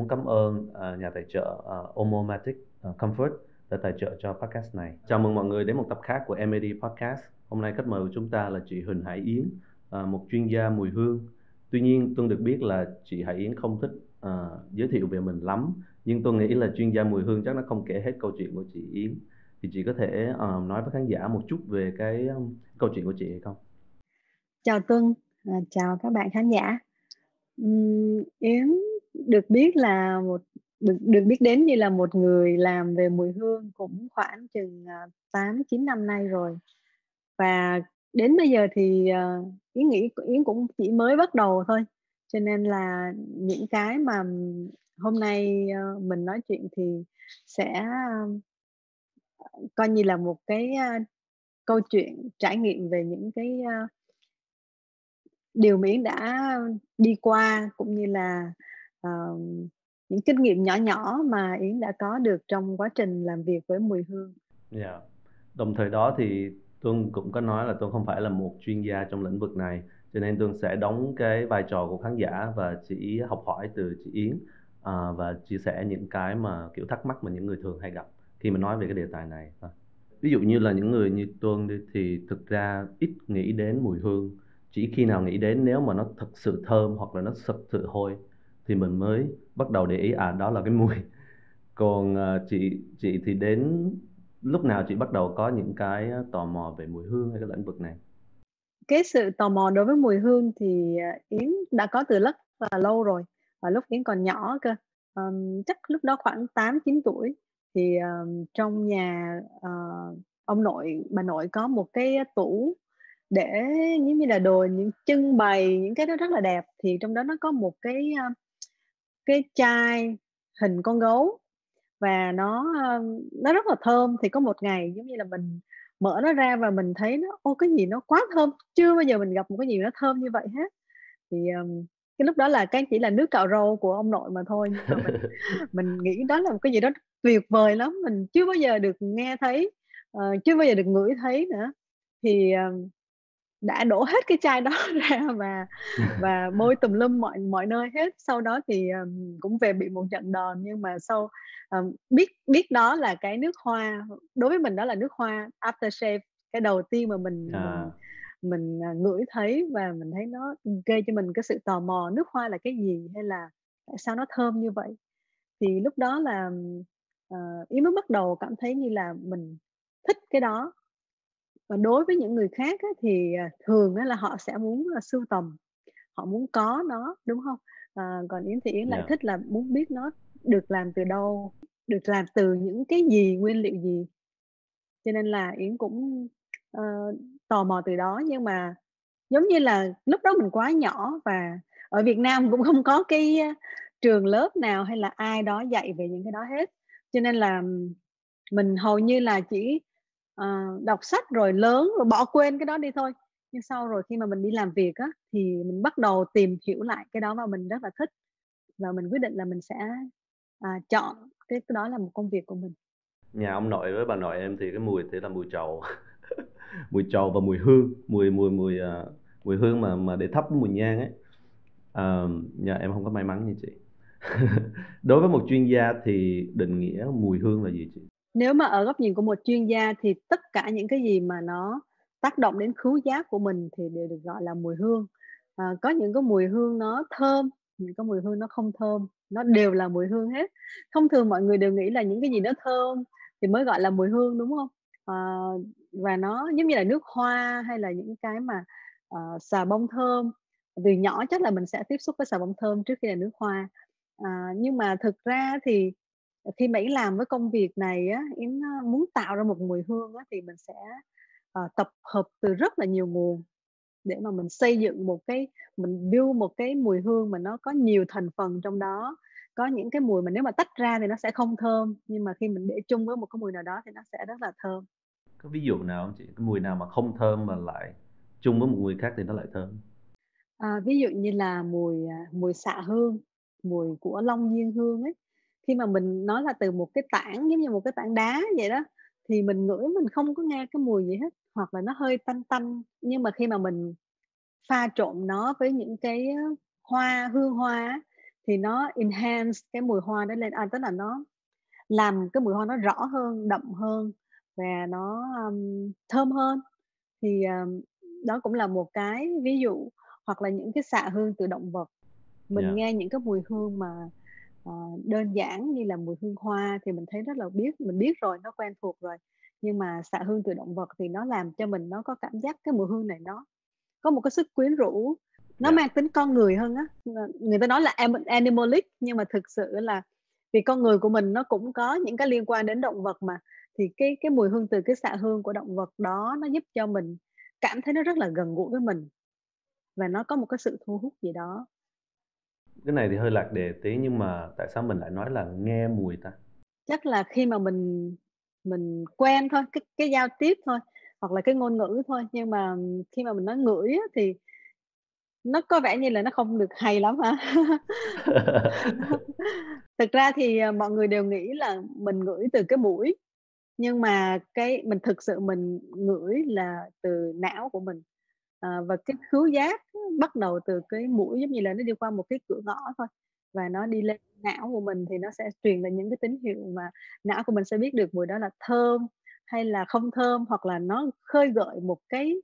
muốn cảm ơn uh, nhà tài trợ uh, Omomatic uh, Comfort đã tài trợ cho podcast này. Chào mừng mọi người đến một tập khác của MAD Podcast. Hôm nay khách mời của chúng ta là chị Huỳnh Hải Yến, uh, một chuyên gia mùi hương. Tuy nhiên, tôi được biết là chị Hải Yến không thích uh, giới thiệu về mình lắm, nhưng tôi nghĩ là chuyên gia mùi hương chắc nó không kể hết câu chuyện của chị Yến. Thì chị có thể uh, nói với khán giả một chút về cái um, câu chuyện của chị hay không? Chào Tuân, à, chào các bạn khán giả. Uhm, Yến được biết là một được được biết đến như là một người làm về mùi hương cũng khoảng chừng à, tám chín năm nay rồi. Và đến bây giờ thì à, uh, yến nghĩ yến cũng chỉ mới bắt đầu thôi. Cho nên là những cái mà hôm nay uh, mình nói chuyện thì sẽ uh, coi như là một cái uh, câu chuyện trải nghiệm về những cái uh, điều miễn yến đã đi qua cũng như là uh, những kinh nghiệm nhỏ nhỏ mà Yến đã có được trong quá trình làm việc với mùi hương. Yeah. Dạ. Đồng thời đó thì Tuân cũng có nói là Tuân không phải là một chuyên gia trong lĩnh vực này cho nên Tuân sẽ đóng cái vai trò của khán giả và chỉ học hỏi từ chị Yến uh, và chia sẻ những cái mà kiểu thắc mắc mà những người thường hay gặp khi mà nói về cái đề tài này. Ờ. Ví dụ như là những người như Tuân đi, thì thực ra ít nghĩ đến mùi hương chỉ khi nào nghĩ đến nếu mà nó thật sự thơm hoặc là nó thật sự hôi thì mình mới bắt đầu để ý à đó là cái mùi. Còn uh, chị chị thì đến lúc nào chị bắt đầu có những cái tò mò về mùi hương hay cái lĩnh vực này? Cái sự tò mò đối với mùi hương thì à, yến đã có từ rất là lâu rồi và lúc yến còn nhỏ cơ. Um, chắc lúc đó khoảng 8 9 tuổi thì um, trong nhà uh, ông nội bà nội có một cái tủ để giống như là đồ những trưng bày những cái đó rất là đẹp. Thì trong đó nó có một cái uh, cái chai hình con gấu và nó nó rất là thơm. Thì có một ngày giống như là mình mở nó ra và mình thấy nó ô cái gì nó quá thơm. Chưa bao giờ mình gặp một cái gì nó thơm như vậy hết. Thì um, cái lúc đó là cái chỉ là nước cạo râu của ông nội mà thôi. Nhưng mà mình, mình nghĩ đó là một cái gì đó tuyệt vời lắm. Mình chưa bao giờ được nghe thấy uh, chưa bao giờ được ngửi thấy nữa. Thì um, đã đổ hết cái chai đó ra và và bôi tùm lum mọi mọi nơi hết. Sau đó thì um, cũng về bị một trận đòn nhưng mà sau um, biết biết đó là cái nước hoa. Đối với mình đó là nước hoa aftershave cái đầu tiên mà mình à. mình, mình uh, ngửi thấy và mình thấy nó gây cho mình cái sự tò mò nước hoa là cái gì hay là tại sao nó thơm như vậy? Thì lúc đó là uh, yến mới bắt đầu cảm thấy như là mình thích cái đó và đối với những người khác á, thì à, thường á, là họ sẽ muốn là sưu tầm họ muốn có nó đúng không? À, còn yến thì yến lại yeah. thích là muốn biết nó được làm từ đâu được làm từ những cái gì nguyên liệu gì. Cho nên là yến cũng uh, tò mò từ đó. Nhưng mà giống như là lúc đó mình quá nhỏ và ở Việt Nam cũng không có cái trường lớp nào hay là ai đó dạy về những cái đó hết. Cho nên là mình hầu như là chỉ uh, đọc sách rồi lớn rồi bỏ quên cái đó đi thôi. Nhưng sau rồi khi mà mình đi làm việc á thì mình bắt đầu tìm hiểu lại cái đó và mình rất là thích. Và mình quyết định là mình sẽ à, chọn cái, cái đó là một công việc của mình. Nhà ông nội với bà nội em thì cái mùi thì là mùi trầu. Mùi trầu và mùi hương mùi mùi mùi uh, mùi hương mà mà để thắp mùi nhang ấy. Uh, nhà em không có may mắn như chị. Đối với một chuyên gia thì định nghĩa mùi hương là gì chị? Nếu mà ở góc nhìn của một chuyên gia thì tất cả những cái gì mà nó tác động đến khứu giác của mình thì đều được gọi là mùi hương. À, có những cái mùi hương nó thơm những cái mùi hương nó không thơm nó đều là mùi hương hết. Thông thường mọi người đều nghĩ là những cái gì nó thơm thì mới gọi là mùi hương đúng không? À, và nó giống như là nước hoa hay là những cái mà uh, xà bông thơm. Từ nhỏ chắc là mình sẽ tiếp xúc với xà bông thơm trước khi là nước hoa. À, nhưng mà thực ra thì khi mà yến làm với công việc này á yến muốn tạo ra một mùi hương á thì mình sẽ uh, tập hợp từ rất là nhiều nguồn để mà mình xây dựng một cái mình build một cái mùi hương mà nó có nhiều thành phần trong đó. Có những cái mùi mà nếu mà tách ra thì nó sẽ không thơm nhưng mà khi mình để chung với một cái mùi nào đó thì nó sẽ rất là thơm. Có ví dụ nào không chị? Cái mùi nào mà không thơm mà lại chung với một mùi khác thì nó lại thơm? À, ví dụ như là mùi à, mùi xạ hương mùi của long diên hương ấy khi mà mình nói là từ một cái tảng giống như một cái tảng đá vậy đó thì mình ngửi mình không có nghe cái mùi gì hết hoặc là nó hơi tanh tanh. Nhưng mà khi mà mình pha trộn nó với những cái hoa hương hoa thì nó enhance cái mùi hoa đó lên. À, tức là nó làm cái mùi hoa nó rõ hơn đậm hơn và nó um, thơm hơn. Thì um, đó cũng là một cái ví dụ hoặc là những cái xạ hương từ động vật. Mình Yeah. nghe những cái mùi hương mà ờ, đơn giản như là mùi hương hoa thì mình thấy rất là biết mình biết rồi nó quen thuộc rồi. Nhưng mà xạ hương từ động vật thì nó làm cho mình nó có cảm giác cái mùi hương này nó có một cái sức quyến rũ. Nó Yeah. mang tính con người hơn á. Người ta nói là animalic nhưng mà thực sự là vì con người của mình nó cũng có những cái liên quan đến động vật mà. Thì cái cái mùi hương từ cái xạ hương của động vật đó nó giúp cho mình cảm thấy nó rất là gần gũi với mình. Và nó có một cái sự thu hút gì đó Cái này thì hơi lạc đề tí nhưng mà tại sao mình lại nói là nghe mùi ta? chắc là khi mà mình mình quen thôi cái cái giao tiếp thôi hoặc là cái ngôn ngữ thôi. Nhưng mà khi mà mình nói ngửi á, thì nó có vẻ như là nó không được hay lắm hả? Thực ra thì à, mọi người đều nghĩ là mình ngửi từ cái mũi nhưng mà cái mình thực sự mình ngửi là từ não của mình à, và cái khứu giác bắt đầu từ cái mũi giống như là nó đi qua một cái cửa ngõ thôi và nó đi lên não của mình thì nó sẽ truyền lại những cái tín hiệu mà não của mình sẽ biết được mùi đó là thơm hay là không thơm hoặc là nó khơi gợi một cái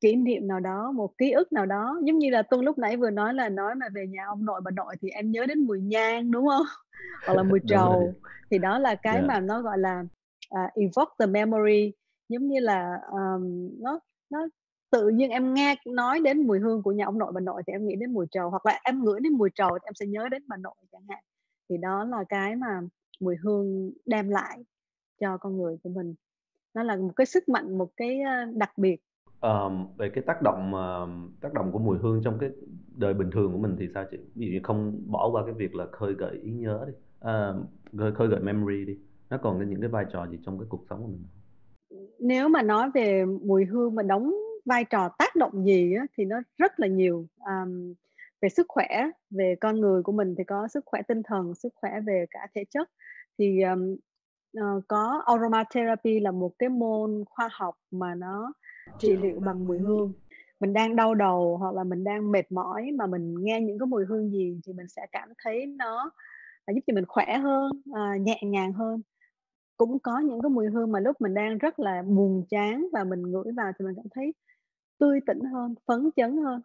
kỷ niệm nào đó một ký ức nào đó. Giống như là tuân lúc nãy vừa nói là nói mà về nhà ông nội bà nội thì em nhớ đến mùi nhang đúng không? Hoặc là mùi trầu. Thì đó là cái Yeah. mà nó gọi là à, evoke the memory. Giống như là um, nó nó tự nhiên em nghe nói đến mùi hương của nhà ông nội bà nội thì em nghĩ đến mùi trầu hoặc là em ngửi đến mùi trầu thì em sẽ nhớ đến bà nội chẳng hạn thì đó là cái mà mùi hương đem lại cho con người của mình nó là một cái sức mạnh một cái ờ, đặc biệt Ờm, về cái tác động mà tác động của mùi hương trong cái đời bình thường của mình thì sao chị? Ví dụ như không bỏ qua cái việc là khơi gợi ý nhớ đi, à, khơi, khơi gợi memory đi. Nó còn những cái vai trò gì trong cái cuộc sống của mình? nếu mà nói về mùi hương mà đóng vai trò tác động gì á, thì nó rất là nhiều um, về sức khỏe về con người của mình thì có sức khỏe tinh thần sức khỏe về cả thể chất. Thì um, ờ, có aromatherapy là một cái môn khoa học mà nó trị liệu bằng mùi hương. mình đang đau đầu hoặc là mình đang mệt mỏi mà mình nghe những cái mùi hương gì thì mình sẽ cảm thấy nó giúp cho mình khỏe hơn à, nhẹ nhàng hơn. Cũng có những cái mùi hương mà lúc mình đang rất là buồn chán và mình ngửi vào thì mình cảm thấy tươi tỉnh hơn phấn chấn hơn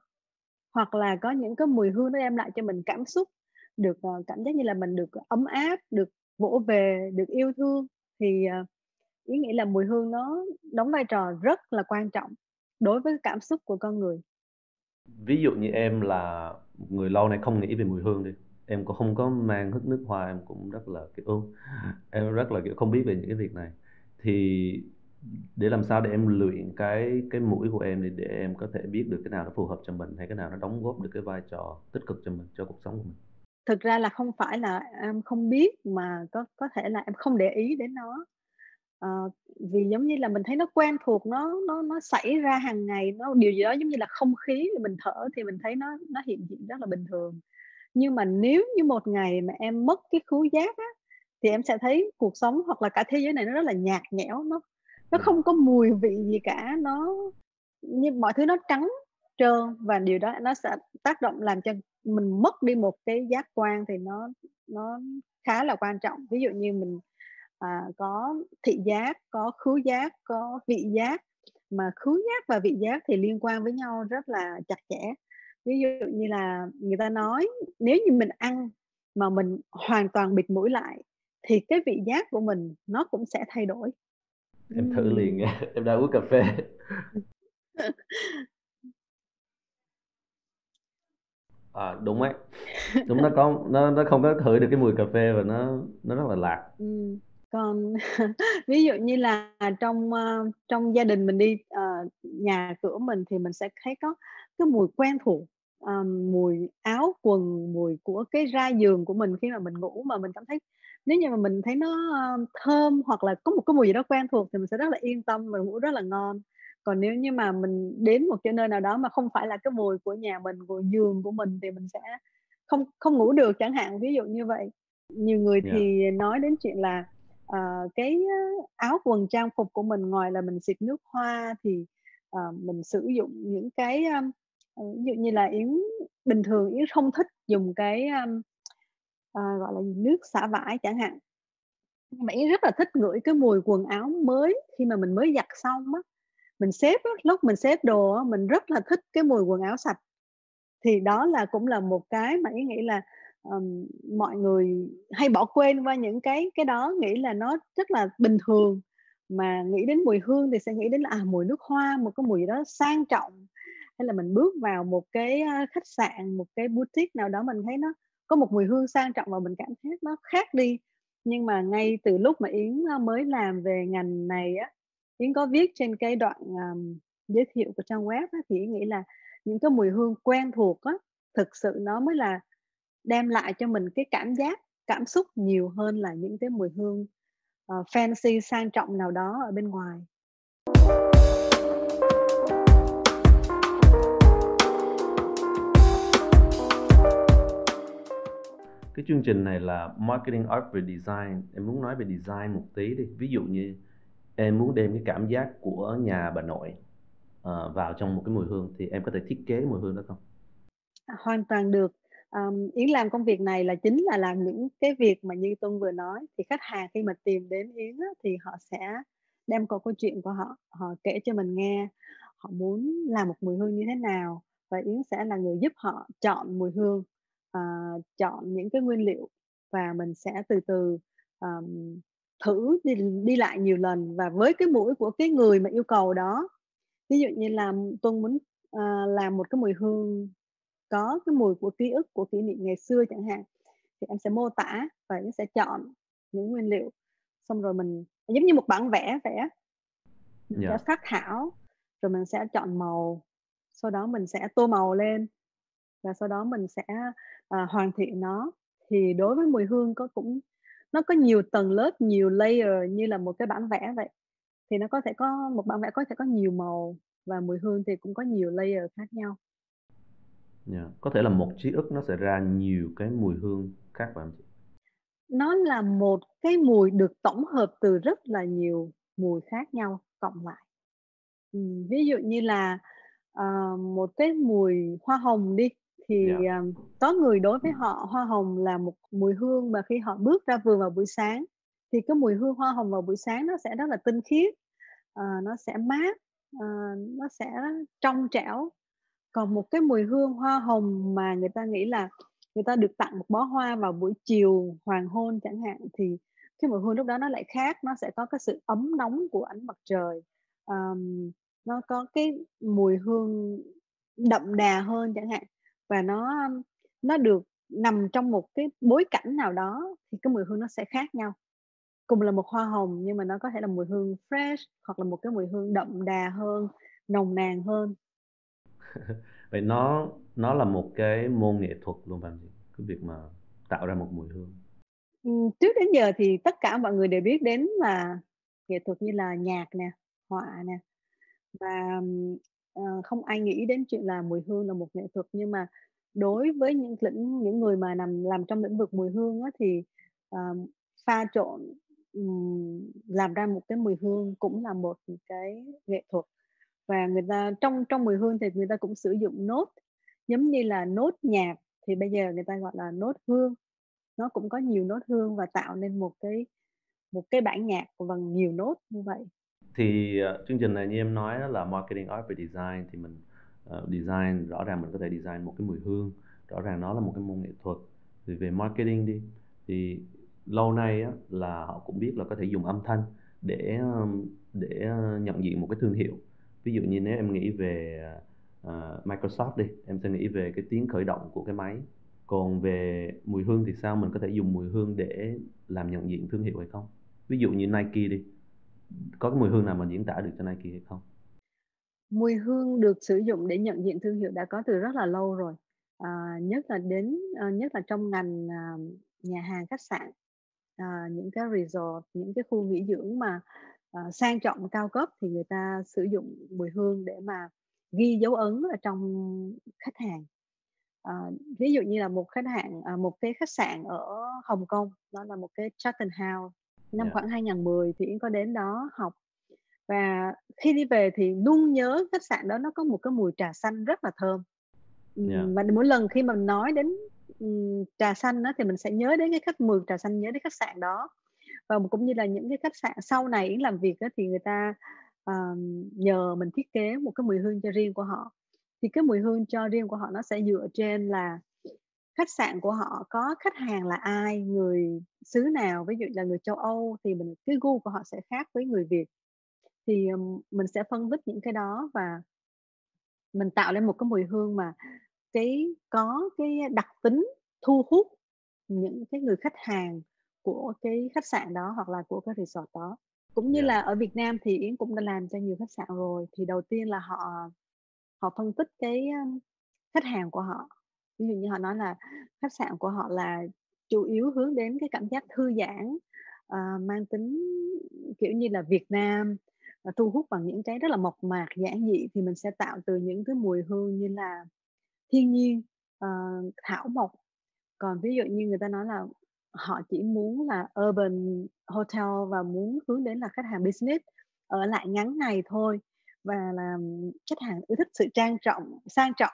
hoặc là có những cái mùi hương nó đem lại cho mình cảm xúc được ờ, cảm giác như là mình được ấm áp được vỗ về được yêu thương thì ờ, ý nghĩ là mùi hương nó đóng vai trò rất là quan trọng đối với cảm xúc của con người Ví dụ như em là người lâu nay không nghĩ về mùi hương đi. Em cũng không có mang hức nước hoa, em cũng rất là kiểu em rất là kiểu không biết về những cái việc này. Thì để làm sao để em luyện cái cái mũi của em để để em có thể biết được cái nào nó phù hợp cho mình hay cái nào nó đóng góp được cái vai trò tích cực cho mình, cho cuộc sống của mình. thực ra là không phải là em không biết mà có có thể là em không để ý đến nó à, vì giống như là mình thấy nó quen thuộc nó nó nó xảy ra hàng ngày nó điều gì đó giống như là không khí mình thở thì mình thấy nó nó hiện diện rất là bình thường nhưng mà nếu như một ngày mà em mất cái khứu giác á thì em sẽ thấy cuộc sống hoặc là cả thế giới này nó rất là nhạt nhẽo nó nó Ừ. không có mùi vị gì cả nó như mọi thứ nó trắng trơn và điều đó nó sẽ tác động làm cho mình mất đi một cái giác quan thì nó nó khá là quan trọng. Ví dụ như mình à, có thị giác có khứu giác có vị giác mà khứu giác và vị giác thì liên quan với nhau rất là chặt chẽ. Ví dụ như là người ta nói nếu như mình ăn mà mình hoàn toàn bịt mũi lại thì cái vị giác của mình nó cũng sẽ thay đổi Em thử liền nha. Em đang uống cà phê. À, đúng ấy. Đúng nó có nó nó không có khử được cái mùi cà phê và nó nó rất là lạc. Ừm, còn ví dụ như là trong, ơ, trong gia đình mình đi, ờ, nhà cửa mình thì mình sẽ thấy có cái mùi quen thuộc, mùi áo quần, mùi của cái ra giường của mình khi mà mình ngủ mà mình cảm thấy nếu như mà mình thấy nó, ơ, thơm hoặc là có một cái mùi gì đó quen thuộc thì mình sẽ rất là yên tâm và ngủ rất là ngon. Còn nếu như mà mình đến một cái nơi nào đó mà không phải là cái mùi của nhà mình, của giường của mình thì mình sẽ không không ngủ được chẳng hạn, ví dụ như vậy. Nhiều người Yeah. thì nói đến chuyện là, ờ, cái, áo quần trang phục của mình ngoài là mình xịt nước hoa thì, ờ, mình sử dụng những cái, ờ, ví dụ như là Yến bình thường Yến không thích dùng cái, ưm, ờ, gọi là gì, nước xả vải chẳng hạn. Nhưng mà rất là thích ngửi cái mùi quần áo mới khi mà mình mới giặt xong á. Mình xếp á, lúc mình xếp đồ á, mình rất là thích cái mùi quần áo sạch. Thì đó là cũng là một cái mà ý nghĩ là, um, mọi người hay bỏ quên qua những cái cái đó, nghĩ là nó rất là bình thường. Mà nghĩ đến mùi hương thì sẽ nghĩ đến là, à, mùi nước hoa, một cái mùi gì đó sang trọng, hay là mình bước vào một cái, khách sạn, một cái boutique nào đó mình thấy nó có một mùi hương sang trọng và mình cảm thấy nó khác đi. Nhưng mà ngay từ lúc mà Yến, mới làm về ngành này á, Yến có viết trên cái đoạn, um, giới thiệu của trang web á, thì Yến nghĩ là những cái mùi hương quen thuộc á, thực sự nó mới là đem lại cho mình cái cảm giác, cảm xúc nhiều hơn là những cái mùi hương, uh, fancy sang trọng nào đó ở bên ngoài. Cái chương trình này là Marketing Art về Design, em muốn nói về design một tí đi. Ví dụ như em muốn đem cái cảm giác của nhà bà nội, uh, vào trong một cái mùi hương thì em có thể thiết kế mùi hương đó không? À, hoàn toàn được. um, Yến làm công việc này là chính là làm những cái việc mà như Tuân vừa nói, thì khách hàng khi mà tìm đến Yến á, thì họ sẽ đem câu câu chuyện của họ, họ kể cho mình nghe, họ muốn làm một mùi hương như thế nào và Yến sẽ là người giúp họ chọn mùi hương, ờ, chọn những cái nguyên liệu và mình sẽ từ từ, ờm, thử đi đi lại nhiều lần và với cái mũi của cái người mà yêu cầu đó. Ví dụ như là Tuân muốn, ờ, làm một cái mùi hương có cái mùi của ký ức, của kỷ niệm ngày xưa chẳng hạn, thì em sẽ mô tả và Yến sẽ chọn những nguyên liệu, xong rồi mình giống như một bản vẽ á. Mình sẽ Dạ. phác thảo, rồi mình sẽ chọn màu, sau đó mình sẽ tô màu lên và sau đó mình sẽ, ờ, hoàn thiện nó. Thì đối với mùi hương có cũng nó có nhiều tầng lớp, nhiều layer như là một cái bản vẽ vậy. Thì nó có thể có một bản vẽ có thể có nhiều màu và mùi hương thì cũng có nhiều layer khác nhau. Dạ, có thể là một chiếc ức nó sẽ ra nhiều cái mùi hương khác phải hông chị? Nó là một cái mùi được tổng hợp từ rất là nhiều mùi khác nhau cộng lại. Ừm, ví dụ như là, ờ, một cái mùi hoa hồng đi, thì, Dạ. ờ, có người đối với họ hoa hồng là một mùi hương mà khi họ bước ra vườn vào buổi sáng, thì cái mùi hương hoa hồng vào buổi sáng nó sẽ rất là tinh khiết, ờ, nó sẽ mát, ờ, nó sẽ trong trẻo. Còn một cái mùi hương hoa hồng mà người ta nghĩ là người ta được tặng một bó hoa vào buổi chiều hoàng hôn chẳng hạn, thì cái mùi hương lúc đó nó lại khác, nó sẽ có cái sự ấm nóng của ánh mặt trời. Ờm, nó có cái mùi hương đậm đà hơn chẳng hạn, và nó, nó được nằm trong một cái bối cảnh nào đó thì cái mùi hương nó sẽ khác nhau. Cùng là một hoa hồng nhưng mà nó có thể là mùi hương fresh hoặc là một cái mùi hương đậm đà hơn, nồng nàn hơn. Vậy nó nó là một cái môn nghệ thuật luôn chị? Cái việc mà tạo ra một mùi hương. Ừm, trước đến giờ thì tất cả mọi người đều biết đến là nghệ thuật như là nhạc nè, họa nè, và, Ờ, không ai nghĩ đến chuyện là mùi hương là một nghệ thuật. Nhưng mà đối với những lĩnh những người mà nằm làm trong lĩnh vực mùi hương á, thì, uh, pha trộn, um, làm ra một cái mùi hương cũng là một cái nghệ thuật. Và người ta trong trong mùi hương thì người ta cũng sử dụng nốt, giống như là nốt nhạc thì bây giờ người ta gọi là nốt hương. Nó cũng có nhiều nốt hương và tạo nên một cái một cái bản nhạc bằng nhiều nốt như vậy. Thì, uh, chương trình này như em nói đó là Marketing Art về Design thì mình, uh, design rõ ràng mình có thể design một cái mùi hương, rõ ràng nó là một cái môn nghệ thuật. Thì về marketing đi, thì lâu nay á là họ cũng biết là có thể dùng âm thanh để, để, ờ, nhận diện một cái thương hiệu. Ví dụ như nếu em nghĩ về, uh, Microsoft đi, em sẽ nghĩ về cái tiếng khởi động của cái máy. Còn về mùi hương thì sao? Mình có thể dùng mùi hương để làm nhận diện thương hiệu hay không? Ví dụ như Nike đi, có cái mùi hương nào mà diễn tả được cho Nike hay không? Mùi hương được sử dụng để nhận diện thương hiệu đã có từ rất là lâu rồi. À, nhất là đến à, nhất là trong ngành, à, nhà hàng, khách sạn, à, những cái resort, những cái khu nghỉ dưỡng mà, à, sang trọng, cao cấp thì người ta sử dụng mùi hương để mà ghi dấu ấn ở trong khách hàng. À, ví dụ như là một khách hàng à, một cái khách sạn ở Hồng Kông, đó là một cái Charlton House, năm Dạ. khoảng 2010 thì Yến có đến đó học. Và khi đi về thì luôn nhớ khách sạn đó nó có một cái mùi trà xanh rất là thơm. Dạ. Ừm, và mỗi lần khi mà nói đến trà xanh á, thì mình sẽ nhớ đến cái khách mường trà xanh, nhớ đến khách sạn đó. Và cũng như là những cái khách sạn sau này Yến làm việc á, thì người ta, ờ, nhờ mình thiết kế một cái mùi hương cho riêng của họ. Thì cái mùi hương cho riêng của họ nó sẽ dựa trên là khách sạn của họ có khách hàng là ai, người xứ nào, ví dụ là người châu Âu thì mình cái gu của họ sẽ khác với người Việt. Thì, mình sẽ phân tích những cái đó và mình tạo lên một cái mùi hương mà cái có cái đặc tính thu hút những cái người khách hàng của cái khách sạn đó hoặc là của cái resort đó. Cũng như Dạ. là ở Việt Nam thì Yến cũng đã làm cho nhiều khách sạn rồi, thì đầu tiên là họ họ phân tích cái, khách hàng của họ. Ví dụ như họ nói là khách sạn của họ là chủ yếu hướng đến cái cảm giác thư giãn, ờ, mang tính, kiểu như là, Việt Nam, và thu hút bằng những cái rất là mộc mạc, giản dị thì mình sẽ tạo từ những cái mùi hương như là thiên nhiên, ờ, thảo mộc. Còn ví dụ như người ta nói là họ chỉ muốn là urban hotel và muốn hướng đến là khách hàng business, ở lại ngắn ngày thôi và là khách hàng yêu thích sự trang trọng sang trọng,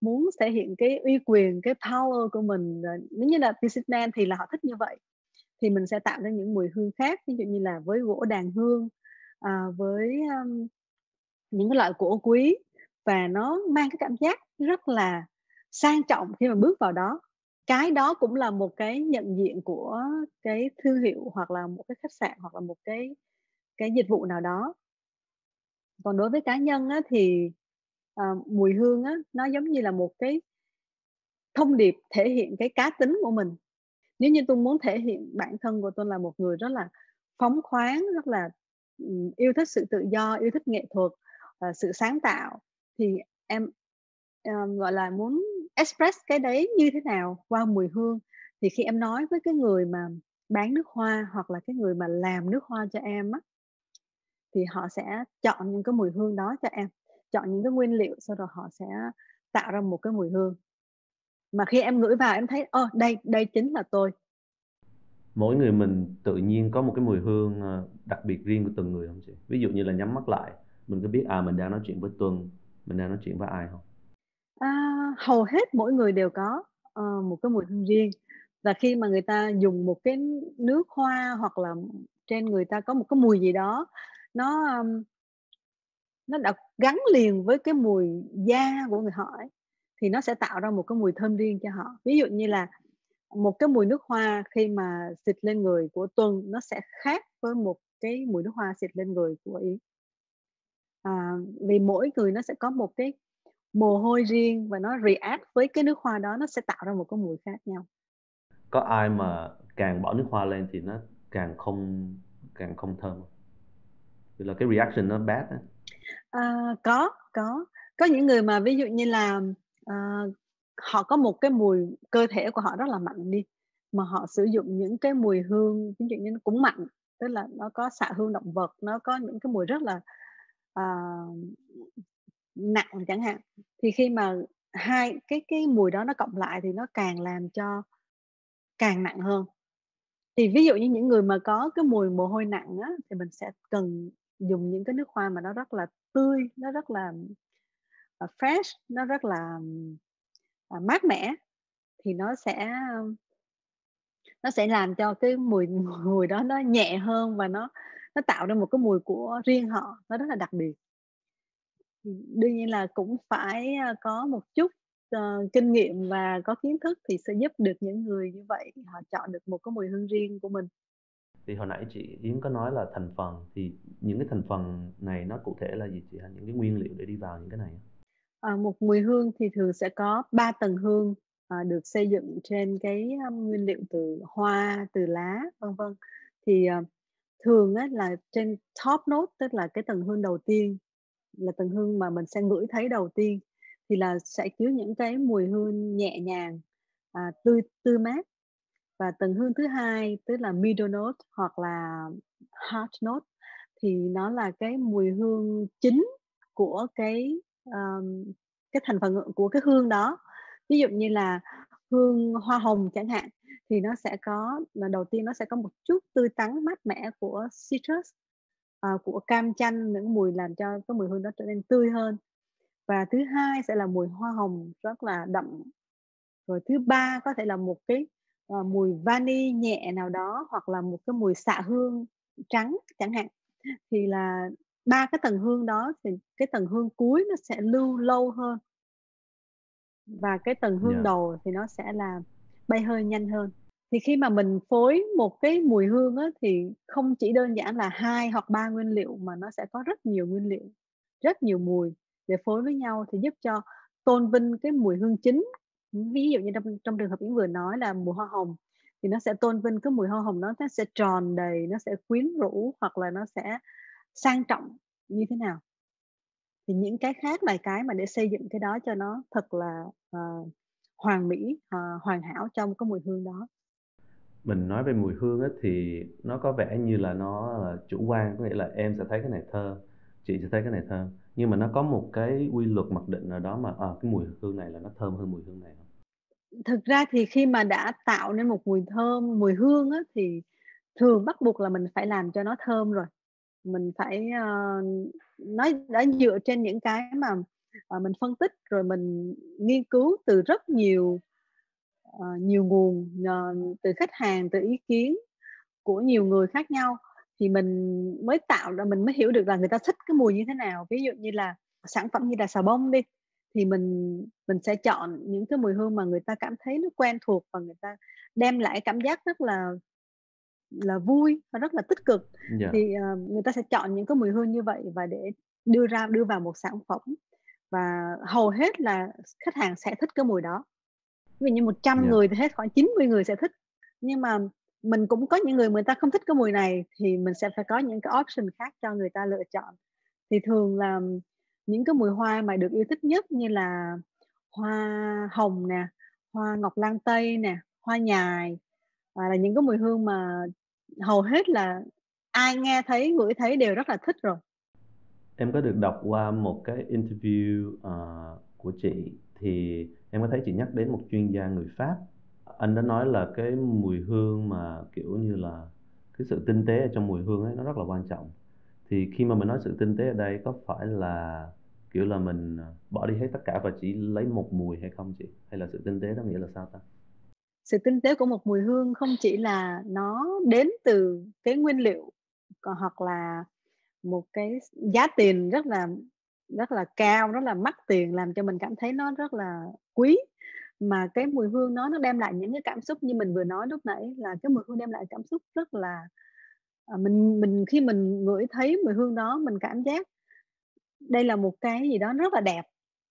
muốn thể hiện cái uy quyền, cái power của mình, ờ, nếu như là businessman thì là họ thích như vậy. Thì mình sẽ tạo ra những mùi hương khác, ví dụ như là với gỗ đàn hương, à, với, um, những cái loại cổ quý và nó mang cái cảm giác rất là sang trọng khi mà bước vào đó. Cái đó cũng là một cái nhận diện của cái thương hiệu hoặc là một cái khách sạn hoặc là một cái cái dịch vụ nào đó. Còn đối với cá nhân á, thì, uh, mùi hương á, nó giống như là một cái thông điệp thể hiện cái cá tính của mình. Nếu như tôi muốn thể hiện bản thân của tôi là một người rất là phóng khoáng, rất là, yêu thích sự tự do, yêu thích nghệ thuật, uh, sự sáng tạo thì em, um, gọi là, muốn express cái đấy như thế nào qua mùi hương. Thì khi em nói với cái người mà bán nước hoa hoặc là cái người mà làm nước hoa cho em á thì họ sẽ chọn những cái mùi hương đó cho em, chọn những cái nguyên liệu sau đó họ sẽ tạo ra một cái mùi hương. Mà khi em ngửi vào em thấy, ơ, đây đây chính là tôi. Mỗi người mình tự nhiên có một cái mùi hương, ờ, đặc biệt riêng của từng người hông chị? Ví dụ như là nhắm mắt lại, mình có biết, à, mình đang nói chuyện với Tuân, mình đang nói chuyện với ai hông? A, hầu hết mỗi người đều có, ờ, một cái mùi hương riêng. Và khi mà người ta dùng một cái nước hoa hoặc là trên người ta có một cái mùi gì đó nó, ưm nó đã gắn liền với cái mùi da của người họ ấy, thì nó sẽ tạo ra một cái mùi thơm riêng cho họ. Ví dụ như là một cái mùi nước hoa khi mà xịt lên người của Tuân nó sẽ khác với một cái mùi nước hoa xịt lên người của Yến. À, vì mỗi người nó sẽ có một cái mồ hôi riêng và nó react với cái nước hoa đó, nó sẽ tạo ra một cái mùi khác nhau. Có ai mà càng bỏ nước hoa lên thì nó càng không càng không thơm vì Tức là cái reaction nó bad ấy. À, có, có. Có những người mà ví dụ như là, à, họ có một cái mùi cơ thể của họ rất là mạnh đi, mà họ sử dụng những cái mùi hương ví dụ như nó cũng mạnh, tức là nó có xạ hương động vật, nó có những cái mùi rất là, à, nặng chẳng hạn. Thì khi mà hai cái cái mùi đó nó cộng lại thì nó càng làm cho càng nặng hơn. Thì ví dụ như những người mà có cái mùi mồ hôi nặng á, thì mình sẽ cần dùng những cái nước hoa mà nó rất là tươi, nó rất là, à, fresh, nó rất là, à, mát mẻ thì nó sẽ nó sẽ làm cho cái mùi mùi đó nó nhẹ hơn và nó nó tạo ra một cái mùi của riêng họ, nó rất là đặc biệt. Đương nhiên là cũng phải, à, có một chút, uh, kinh nghiệm và có kiến thức thì sẽ giúp được những người như vậy, họ chọn được một cái mùi hương riêng của mình. Thì hồi nãy chị Yến có nói là thành phần, thì những cái thành phần này nó cụ thể là gì chị ha? Những cái nguyên liệu để đi vào những cái này à, một mùi hương thì thường sẽ có 3 tầng hương, à, được xây dựng trên cái, um, nguyên liệu từ hoa, từ lá, vân vân. Thì, ờ, thường á là trên top note, tức là cái tầng hương đầu tiên, là tầng hương mà mình sẽ ngửi thấy đầu tiên, thì là sẽ chứa những cái mùi hương nhẹ nhàng, à, tươi tươi mát. Và tầng hương thứ hai, tức là middle note hoặc là heart note, thì nó là cái mùi hương chính của cái, um, cái thành phần, của cái hương đó. Ví dụ như là hương hoa hồng chẳng hạn, thì nó sẽ có là đầu tiên nó sẽ có một chút tươi tắn mát mẻ của citrus, uh, của cam chanh, những mùi làm cho cái mùi hương đó trở nên tươi hơn. Và thứ hai sẽ là mùi hoa hồng rất là đậm rồi thứ ba có thể là một cái uh, mùi vani nhẹ nào đó hoặc là một cái mùi xạ hương trắng chẳng hạn thì là ba cái tầng hương đó thì cái tầng hương cuối nó sẽ lưu lâu hơn và cái tầng hương Dạ. đầu thì nó sẽ là bay hơi nhanh hơn thì khi mà mình phối một cái mùi hương á, thì không chỉ đơn giản là hai hoặc ba nguyên liệu mà nó sẽ có rất nhiều nguyên liệu rất nhiều mùi để phối với nhau thì giúp cho tôn vinh cái mùi hương chính ví dụ như trong trong trường hợp Yến vừa nói là mùa hoa hồng thì nó sẽ tôn vinh cái mùi hoa hồng nó nó sẽ tròn đầy nó sẽ quyến rũ hoặc là nó sẽ sang trọng như thế nào. Thì những cái khác là cái mà để xây dựng cái đó cho nó thật là uh, hoàn mỹ uh, hoàn hảo trong cái mùi hương đó. Mình nói về mùi hương ấy, thì nó có vẻ như là nó là chủ quan có nghĩa là em sẽ thấy cái này thơm chị sẽ thấy cái này thơm nhưng mà nó có một cái quy luật mặc định nào đó mà à, cái mùi hương này là nó thơm hơn mùi hương này không? Thực ra thì khi mà đã tạo nên một mùi thơm mùi hương á, thì thường bắt buộc là mình phải làm cho nó thơm rồi. Mình phải uh, nói đã dựa trên những cái mà uh, mình phân tích rồi mình nghiên cứu từ rất nhiều uh, nhiều nguồn uh, từ khách hàng từ ý kiến của nhiều người khác nhau thì mình mới tạo ra mình mới hiểu được là người ta thích cái mùi như thế nào. Ví dụ như là sản phẩm như là xà bông đi thì mình mình sẽ chọn những cái mùi hương mà người ta cảm thấy nó quen thuộc và người ta đem lại cảm giác rất là là vui và rất là tích cực. Dạ. Thì uh, người ta sẽ chọn những cái mùi hương như vậy và để đưa ra đưa vào một sản phẩm. Và hầu hết là khách hàng sẽ thích cái mùi đó. Vì như 100 dạ. người thì hết khoảng 90 người sẽ thích. Nhưng mà mình cũng có những người người ta không thích cái mùi này thì mình sẽ phải có những cái option khác cho người ta lựa chọn. Thì thường là những cái mùi hoa mà được yêu thích nhất như là hoa hồng nè hoa ngọc lan tây nè hoa nhài à, là những cái mùi hương mà hầu hết là ai nghe thấy ngửi thấy đều rất là thích rồi. Em có được đọc qua một cái interview uh, của chị thì em có thấy chị nhắc đến một chuyên gia người Pháp anh đã nói là cái mùi hương mà kiểu như là cái sự tinh tế ở trong mùi hương ấy nó rất là quan trọng. Thì khi mà mình nói sự tinh tế ở đây có phải là kiểu là mình ờ, bỏ đi hết tất cả và chỉ lấy một mùi hay không chị? Hay là sự tinh tế đó nghĩa là sao ta? Sự tinh tế của một mùi hương không chỉ là nó đến từ cái nguyên liệu hoặc là một cái giá tiền rất là rất là cao rất là mắc tiền làm cho mình cảm thấy nó rất là quý mà cái mùi hương nó nó đem lại những cái cảm xúc như mình vừa nói lúc nãy là cái mùi hương đem lại cảm xúc rất là à, mình mình khi mình ngửi thấy mùi hương đó mình cảm giác đây là một cái gì đó rất là đẹp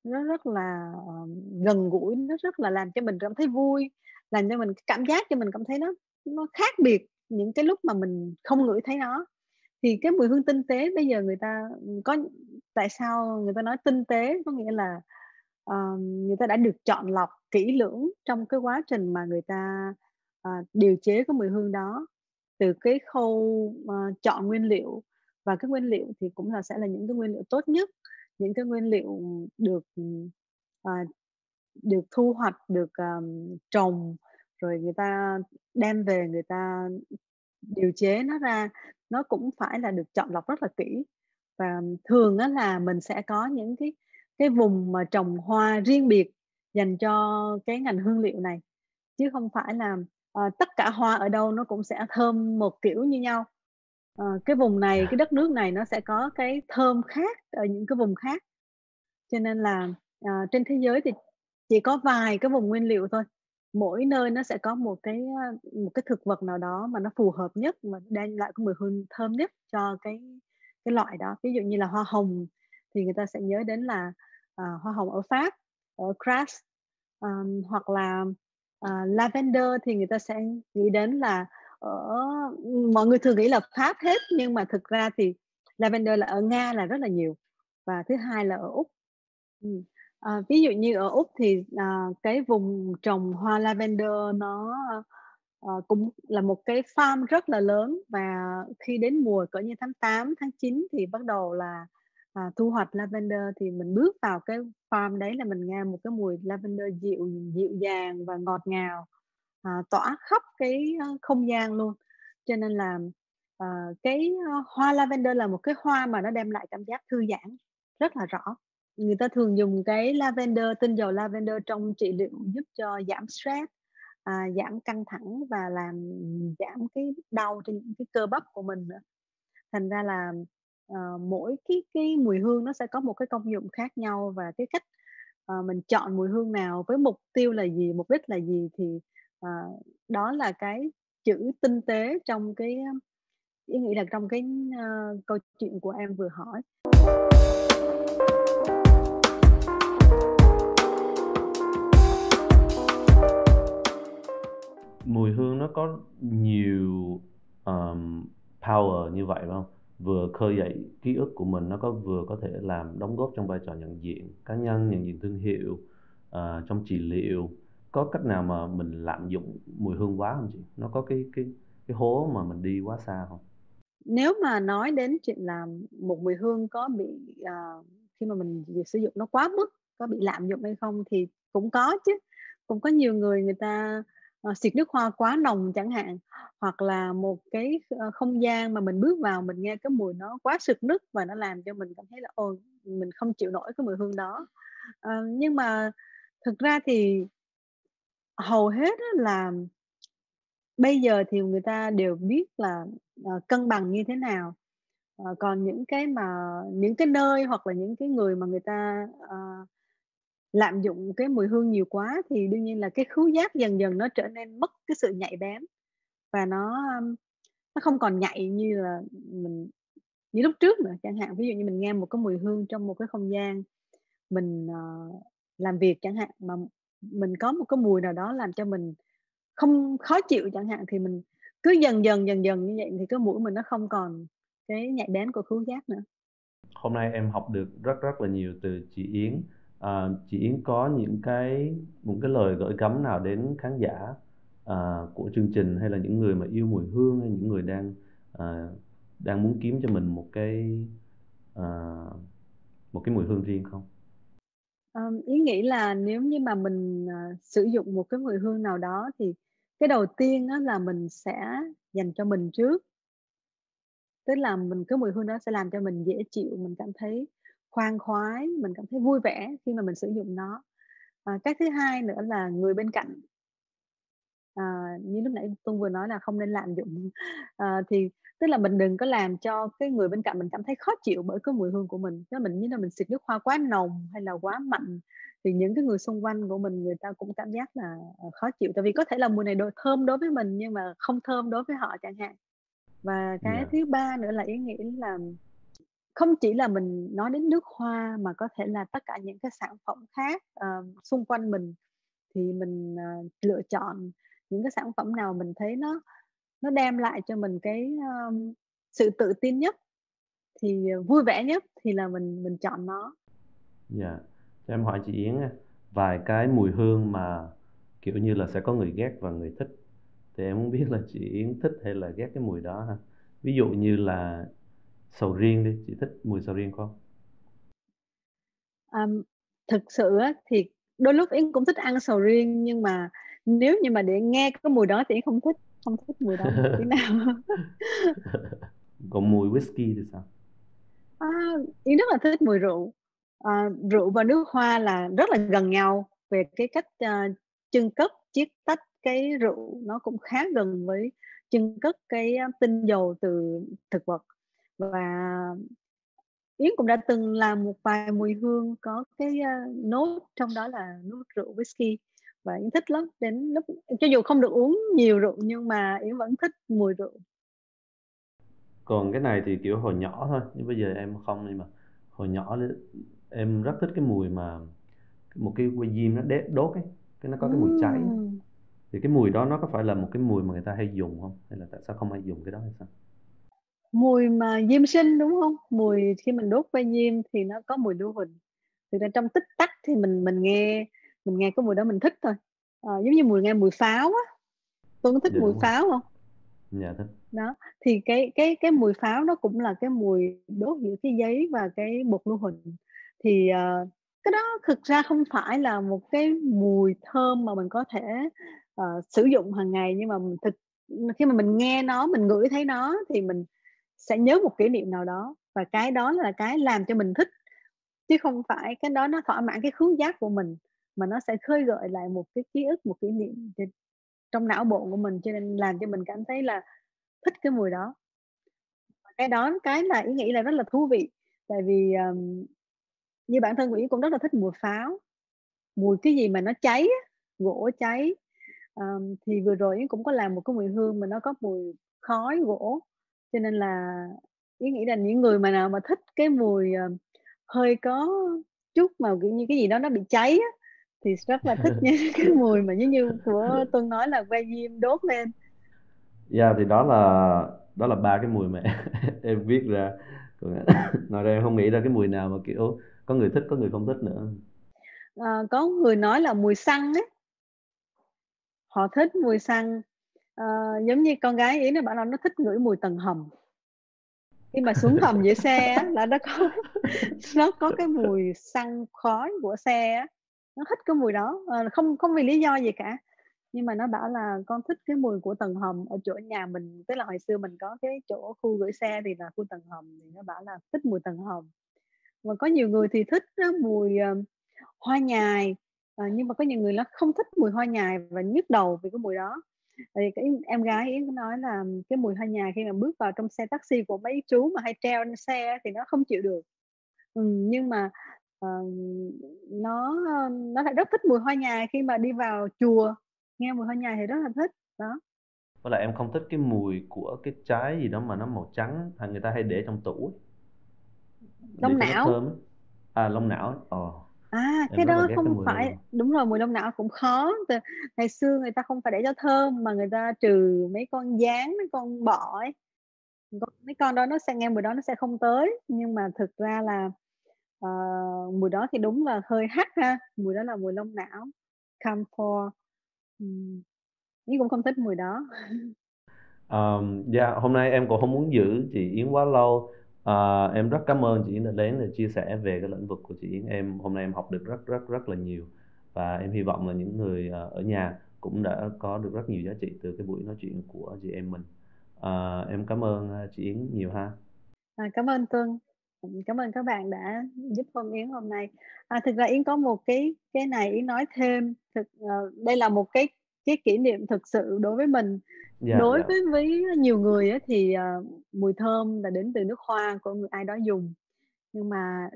nó rất là uh, gần gũi nó rất là làm cho mình cảm thấy vui làm cho mình cảm giác cho mình cảm thấy nó nó khác biệt những cái lúc mà mình không ngửi thấy nó. Thì cái mùi hương tinh tế bây giờ người ta có tại sao người ta nói tinh tế? Có nghĩa là uh, người ta đã được chọn lọc kỹ lưỡng trong cái quá trình mà người ta uh, điều chế cái mùi hương đó. Từ cái khâu uh, chọn nguyên liệu và cái nguyên liệu thì cũng là sẽ là những cái nguyên liệu tốt nhất những cái nguyên liệu được uh, được thu hoạch được um, trồng rồi người ta đem về người ta điều chế nó ra. Nó cũng phải là được chọn lọc rất là kỹ. Và thường á là mình sẽ có những cái cái vùng mà trồng hoa riêng biệt dành cho cái ngành hương liệu này. Chứ không phải là uh, tất cả hoa ở đâu nó cũng sẽ thơm một kiểu như nhau. Uh, cái vùng này cái đất nước này nó sẽ có cái thơm khác ở những cái vùng khác. Cho nên là uh, trên thế giới thì chỉ có vài cái vùng nguyên liệu thôi. Mỗi nơi nó sẽ có một cái một cái thực vật nào đó mà nó phù hợp nhất mà đem lại cái mùi hương thơm nhất cho cái cái loại đó. Ví dụ như là hoa hồng thì người ta sẽ nhớ đến là Ờ, hoa hồng ở Pháp ở Grasse um, hoặc là uh, lavender thì người ta sẽ nghĩ đến là ở mọi người thường nghĩ là Pháp hết nhưng mà thực ra thì lavender là ở Nga là rất là nhiều và thứ hai là ở Úc ừ. À, ví dụ như ở Úc thì à, cái vùng trồng hoa lavender nó à, cũng là một cái farm rất là lớn và khi đến mùa cỡ như tháng 8, tháng 9 thì bắt đầu là à, thu hoạch lavender thì mình bước vào cái farm đấy là mình nghe một cái mùi lavender dịu dịu dàng và ngọt ngào à, tỏa khắp cái ờ, không gian luôn cho nên là à, cái hoa lavender là một cái hoa mà nó đem lại cảm giác thư giãn rất là rõ người ta thường dùng cái lavender, tinh dầu lavender trong trị liệu giúp cho giảm stress, à, giảm căng thẳng và làm giảm cái đau trên những cái cơ bắp của mình nữa. Thành ra là, ờ, mỗi cái cái mùi hương nó sẽ có một cái công dụng khác nhau và cái cách, ờ, mình chọn mùi hương nào với mục tiêu là gì, mục đích là gì thì, ờ, đó là cái chữ tinh tế trong cái, ờ, ý nghĩ là trong cái, ơ, câu chuyện của em vừa hỏi. Mùi hương nó có nhiều, um, power như vậy phải không Vừa khơi dậy ký ức của mình, nó có vừa có thể làm đóng góp trong vai trò nhận diện cá nhân, nhận diện thương hiệu, uh, trong trị liệu. Có cách nào mà mình lạm dụng mùi hương quá không chị? Nó có cái cái cái hố mà mình đi quá xa không Nếu mà nói đến chuyện là một mùi hương có bị, uh, khi mà mình sử dụng nó quá mức, có bị lạm dụng hay không thì cũng có chứ. Cũng có nhiều người người ta, ờ, xịt nước hoa quá nồng chẳng hạn, hoặc là một cái, ờ, không gian mà mình bước vào mình nghe cái mùi nó quá sực nức và nó làm cho mình cảm thấy là, ồ, mình không chịu nổi cái mùi hương đó. à, nhưng mà thực ra thì hầu hết là bây giờ thì người ta đều biết là, uh, cân bằng như thế nào. uh, còn những cái mà những cái nơi hoặc là những cái người mà người ta, uh, lạm dụng cái mùi hương nhiều quá thì đương nhiên là cái khứu giác dần dần nó trở nên mất cái sự nhạy bén và nó, nó không còn nhạy như là mình như lúc trước nữa. Chẳng hạn ví dụ như mình nghe một cái mùi hương trong một cái không gian, mình, uh, làm việc chẳng hạn, mà mình có một cái mùi nào đó làm cho mình không khó chịu chẳng hạn, thì mình cứ dần dần, dần dần như vậy thì cái mũi mình nó không còn cái nhạy bén của khứu giác nữa. Hôm nay em học được rất rất là nhiều từ chị Yến à, chị Yến có những cái những cái lời gửi gắm nào đến khán giả, à, của chương trình hay là những người mà yêu mùi hương hay những người đang, à, đang muốn kiếm cho mình một cái, à, một cái mùi hương riêng không? À, ý nghĩ là nếu như mà mình, ờ, sử dụng một cái mùi hương nào đó thì cái đầu tiên đó là mình sẽ dành cho mình trước. Tức là mình cái mùi hương đó sẽ làm cho mình dễ chịu, mình cảm thấy khoan khoái, mình cảm thấy vui vẻ khi mà mình sử dụng nó. Ờ, cái thứ hai nữa là người bên cạnh. Ờ, như lúc nãy Tung vừa nói là không nên lạm dụng, ờ, thì tức là mình đừng có làm cho cái người bên cạnh mình cảm thấy khó chịu bởi cái mùi hương của mình. Là mình như là mình xịt nước hoa quá nồng hay là quá mạnh thì những cái người xung quanh của mình người ta cũng cảm giác là, khó chịu. Tại vì có thể là mùi này đồ thơm đối với mình nhưng mà không thơm đối với họ chẳng hạn. Và cái Yeah. thứ ba nữa là Yến nghĩ là không chỉ là mình nói đến nước hoa mà có thể là tất cả những cái sản phẩm khác, uh, xung quanh mình thì mình, uh, lựa chọn những cái sản phẩm nào mình thấy nó nó đem lại cho mình cái, um, sự tự tin nhất, thì, vui vẻ nhất thì là mình mình chọn nó. Dạ. Cho em hỏi chị Yến vài cái mùi hương mà, kiểu như là, sẽ có người ghét và người thích, thì em muốn biết là chị Yến thích hay là ghét cái mùi đó ha? Ví dụ như là sầu riêng đi, chị thích mùi sầu riêng không? Ờm, thực sự á thì đôi lúc Yến cũng thích ăn sầu riêng nhưng mà nếu như mà để nghe cái mùi đó thì Yến không thích, không thích mùi đó tí nào. Còn mùi whisky thì sao? A, Yến rất là thích mùi rượu. Ờ, rượu và nước hoa là rất là gần nhau về cái cách, ờ, chưng cất, chiết tách cái rượu nó cũng khá gần với chưng cất cái, a, tinh dầu từ thực vật. Và Yến cũng đã từng làm một vài mùi hương có cái, a, nốt trong đó là nốt rượu whisky và Yến thích lắm, đến lúc cho dù không được uống nhiều rượu nhưng mà Yến vẫn thích mùi rượu. Còn cái này thì, kiểu, hồi nhỏ thôi, nhưng bây giờ em không nhưng mà hồi nhỏ em rất thích cái mùi mà một cái que diêm nó đốt ấy, cái nó có cái mùi cháy. Thì cái mùi đó nó có phải là một cái mùi mà người ta hay dùng hông? Hay là tại sao không ai dùng cái đó hay sao? Mùi mà diêm sinh, đúng hông? Mùi khi mình đốt que diêm thì nó có mùi lưu huỳnh. Thực ra trong tích tắc thì mình mình nghe mình nghe cái mùi đó mình thích thôi. Ờ, giống như mùi nghe mùi pháo á. Tùng có thích Dạ, mùi pháo hông? Dạ, thích. Đó, thì cái cái cái mùi pháo nó cũng là cái mùi đốt giữa cái giấy và cái bột lưu huỳnh. Thì, ờ, cái đó thực ra không phải là một cái mùi thơm mà mình có thể, ờ, sử dụng hàng ngày nhưng mà mình thực khi mà mình nghe nó, mình ngửi thấy nó thì mình sẽ nhớ một kỷ niệm nào đó và cái đó là cái làm cho mình thích. chứ không phải cái đó nó thỏa mãn cái khứu giác của mình mà nó sẽ khơi gợi lại một cái ký ức một kỷ niệm trong não bộ của mình cho nên làm cho mình cảm thấy là thích cái mùi đó. Cái đó cái là ý nghĩ là rất là thú vị tại vì um, như bản thân của cũng rất là thích mùi pháo mùi cái gì mà nó cháy gỗ cháy. Um, thì vừa rồi cũng có làm một cái mùi hương mà nó có mùi khói gỗ cho nên là Yến nghĩ là những người mà nào mà thích cái mùi uh, hơi có chút mà kiểu như cái gì đó nó bị cháy á, thì rất là thích những cái mùi mà như như của Tuân nói là que diêm đốt lên. Dạ thì đó là đó là ba cái mùi mà em viết ra. Ngoài ra em không nghĩ ra cái mùi nào mà kiểu có người thích có người không thích nữa. À, có người nói là mùi xăng ấy. Họ thích mùi xăng à, giống như con gái ý nó bảo là nó thích ngửi mùi tầng hầm. Khi mà xuống hầm giữa xe á, là nó có nó có cái mùi xăng khói của xe á. nó thích cái mùi đó à, không không vì lý do gì cả. Nhưng mà nó bảo là con thích cái mùi của tầng hầm ở chỗ nhà mình. Tức là hồi xưa mình có cái chỗ khu gửi xe thì là khu tầng hầm thì nó bảo là thích mùi tầng hầm. Và có nhiều người thì thích uh, mùi uh, hoa nhài. À, nhưng mà có nhiều người nó không thích mùi hoa nhài và nhức đầu vì cái mùi đó thì cái em gái yến có nói là cái mùi hoa nhài khi mà bước vào trong xe taxi của mấy chú mà hay treo trên xe thì nó không chịu được. Ừ, nhưng mà uh, nó nó lại rất thích mùi hoa nhài khi mà đi vào chùa. Nghe mùi hoa nhài thì rất là thích đó. Với lại em không thích cái mùi của cái trái gì đó mà nó màu trắng hay người ta hay để trong tủ lông não. thơm. À lông não ờ à em cái đó không phải đó. đúng rồi mùi lông não cũng khó Từ, ngày xưa người ta không phải để cho thơm mà người ta trừ mấy con dán mấy con bọ ấy mấy con đó nó sẽ nghe mùi đó nó sẽ không tới nhưng mà thực ra là uh, mùi đó thì đúng là hơi hắc ha mùi đó là mùi lông não camphor Ừm. Yến cũng không thích mùi đó. Ờm, dạ, hôm nay em cũng không muốn giữ chị Yến quá lâu. À, em rất cảm ơn chị Yến đã đến để chia sẻ về cái lĩnh vực của chị Yến. Em hôm nay em học được rất rất rất là nhiều và em hy vọng là những người ờ, ở nhà cũng đã có được rất nhiều giá trị từ cái buổi nói chuyện của chị em mình. À, em cảm ơn chị Yến nhiều ha. À, cảm ơn cương Cảm ơn các bạn đã giúp Phong Yến hôm nay. À, thực ra Yến có một cái cái này Yến nói thêm. Thực uh, đây là một cái cái kỷ niệm thực sự đối với mình. Dạ, đối dạ. với với nhiều người á, thì uh, mùi thơm là đến từ nước hoa của người ai đó dùng. Nhưng mà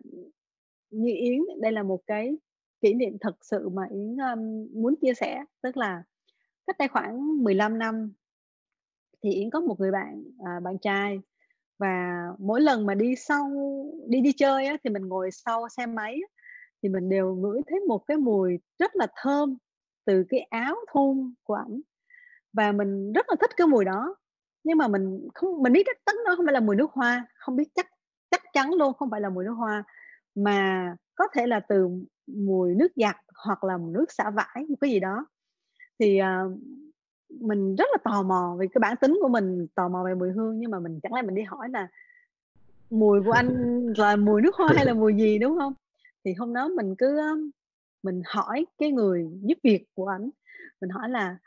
như Yến đây là một cái kỷ niệm thật sự mà Yến um, muốn chia sẻ. Tức là cách đây khoảng 15 năm thì Yến có một người bạn à, bạn trai và mỗi lần mà đi sau đi đi chơi á, thì mình ngồi sau xe máy á, thì mình đều ngửi thấy một cái mùi rất là thơm từ cái áo thun của ảnh và mình rất là thích cái mùi đó. Nhưng mà mình không mình biết chắc chắn nó không phải là mùi nước hoa không biết chắc chắc chắn luôn không phải là mùi nước hoa. Mà có thể là từ mùi nước giặt hoặc là mùi nước xả vải một cái gì đó. Thì uh, mình rất là tò mò vì cái bản tính của mình tò mò về mùi hương. Nhưng mà mình chẳng lẽ mình đi hỏi là mùi của anh là mùi nước hoa hay là mùi gì đúng không? Thì hôm đó mình cứ mình hỏi cái người giúp việc của ảnh. Mình hỏi là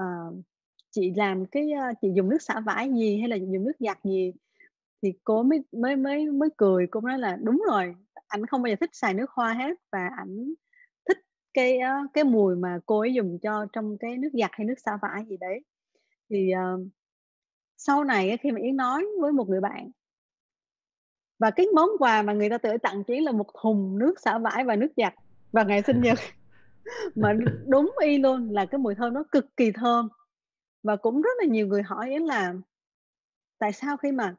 uh, chị làm cái uh, chị dùng nước xả vải gì hay là dùng nước giặt gì thì cô mới mới mới mới cười cô nói là đúng rồi ảnh không bao giờ thích xài nước hoa hết và ảnh cái cái mùi mà cô ấy dùng cho trong cái nước giặt hay nước xả vải gì đấy. Thì uh, sau này khi mà yến nói với một người bạn và cái món quà mà người ta tự tặng chỉ là một thùng nước xả vải và nước giặt vào ngày sinh nhật mà đúng y luôn là cái mùi thơm nó cực kỳ thơm và cũng rất là nhiều người hỏi yến là tại sao khi mà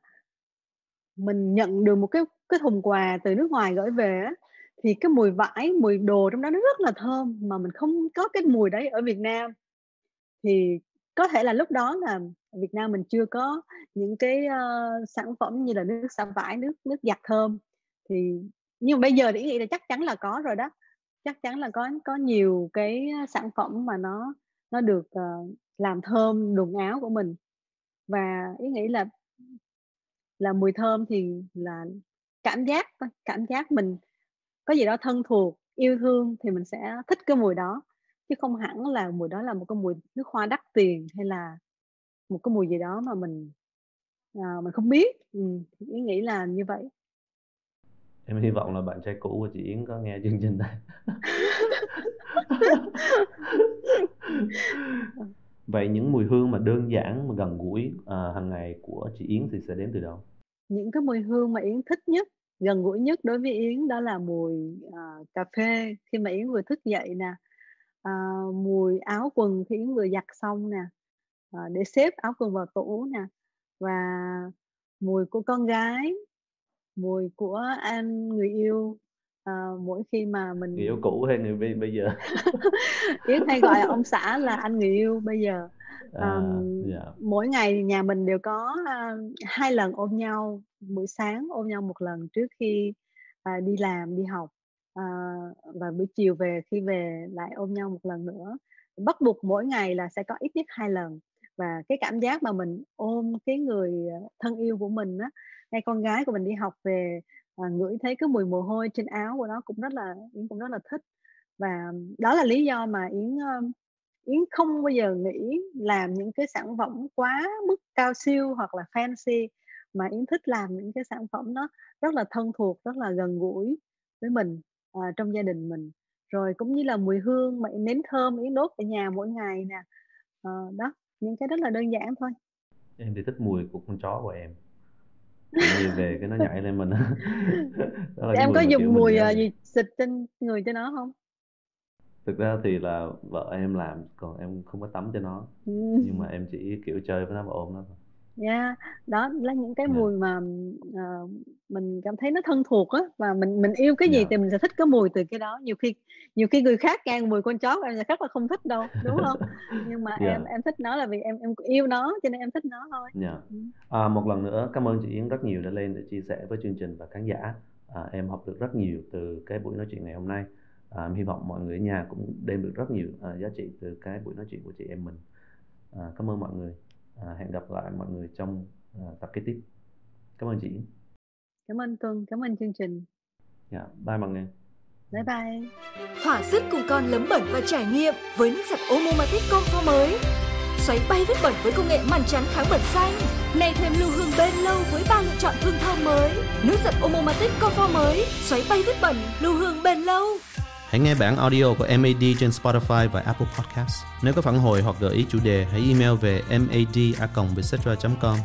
mình nhận được một cái cái thùng quà từ nước ngoài gửi về á thì cái mùi vải, mùi đồ trong đó nó rất là thơm mà mình không có cái mùi đấy ở Việt Nam. Thì có thể là lúc đó là Việt Nam mình chưa có những cái, ơ, sản phẩm như là nước xả vải, nước nước giặt thơm. Thì nhưng mà bây giờ thì nghĩ là chắc chắn là có rồi đó, chắc chắn là có có nhiều cái sản phẩm mà nó nó được, uh, làm thơm đồn áo của mình. Và ý nghĩ là là mùi thơm thì là cảm giác cảm giác mình có gì đó thân thuộc yêu thương thì mình sẽ thích cái mùi đó chứ không hẳn là mùi đó là một cái mùi nước hoa đắt tiền hay là một cái mùi gì đó mà mình à, mình không biết ừ, ý nghĩ là như vậy em hy vọng là bạn trai cũ của chị Yến có nghe chương trình này. Vậy những mùi hương mà đơn giản mà gần gũi à, hàng ngày của chị Yến thì sẽ đến từ đâu? Những cái mùi hương mà Yến thích nhất gần gũi nhất đối với Yến đó là mùi à, cà phê khi mà Yến vừa thức dậy nè à, mùi áo quần khi Yến vừa giặt xong nè à, để xếp áo quần vào tủ nè và mùi của con gái mùi của anh người yêu à, mỗi khi mà mình người yêu cũ hay người bây, bây giờ? Yến hay gọi ông xã là anh người yêu bây giờ. À, um, yeah. mỗi ngày nhà mình đều có uh, hai lần ôm nhau buổi sáng ôm nhau một lần trước khi uh, đi làm đi học. Uh, và buổi chiều về khi về lại ôm nhau một lần nữa. Bắt buộc mỗi ngày là sẽ có ít nhất hai lần. Và cái cảm giác mà mình ôm cái người thân yêu của mình á hay con gái của mình đi học về à, ngửi thấy cái mùi mồ hôi trên áo của nó cũng rất là yến cũng rất là thích. Và đó là lý do mà yến yến không bao giờ nghĩ làm những cái sản phẩm quá mức cao siêu hoặc là fancy mà yến thích làm những cái sản phẩm nó rất là thân thuộc rất là gần gũi với mình à, trong gia đình mình. Rồi cũng như là mùi hương mà nến thơm yến đốt ở nhà mỗi ngày nè. À, đó những cái rất là đơn giản thôi. Em thì thích mùi của con chó của em như về cái nó nhảy lên mình. Em có dùng mùi uh, gì xịt trên người cho nó không? Thực ra thì là vợ em làm còn em không có tắm cho nó. Ừ. nhưng mà em chỉ kiểu chơi với nó và ôm nó thôi Yeah, đó là những cái Yeah. mùi mà, ờ, mình cảm thấy nó thân thuộc á, và mình mình yêu cái gì Yeah. thì mình sẽ thích cái mùi từ cái đó. Nhiều khi nhiều khi người khác nghe mùi con chó em sẽ rất là không thích đâu, đúng không Nhưng mà em Yeah. em thích nó là vì em em yêu nó cho nên em thích nó thôi. Yeah. À, một lần nữa cảm ơn chị Yến rất nhiều đã lên để chia sẻ với chương trình và khán giả. À, em học được rất nhiều từ cái buổi nói chuyện ngày hôm nay. À, em hy vọng mọi người ở nhà cũng đem được rất nhiều à, giá trị từ cái buổi nói chuyện của chị em mình. À, cảm ơn mọi người à, hẹn gặp lại mọi người trong à, tập kế tiếp. Cảm ơn chị. Cảm ơn tuân cảm ơn chương trình. Dạ bye mọi người. Bye bye. Hỏa sức cùng con lấm bẩn và trải nghiệm với nước giặt Omomatic Comfort mới. Xoáy bay vết bẩn với công nghệ màn trắng kháng bẩn xanh. Nay thêm lưu hương bên lâu với ba lựa chọn hương thơm mới. Nước giặt Omomatic Comfort mới. Xoáy bay vết bẩn lưu hương bền lâu Hãy nghe bản audio của MAD trên Spotify và Apple Podcast. Nếu có phản hồi hoặc gợi ý chủ đề, hãy email về mad com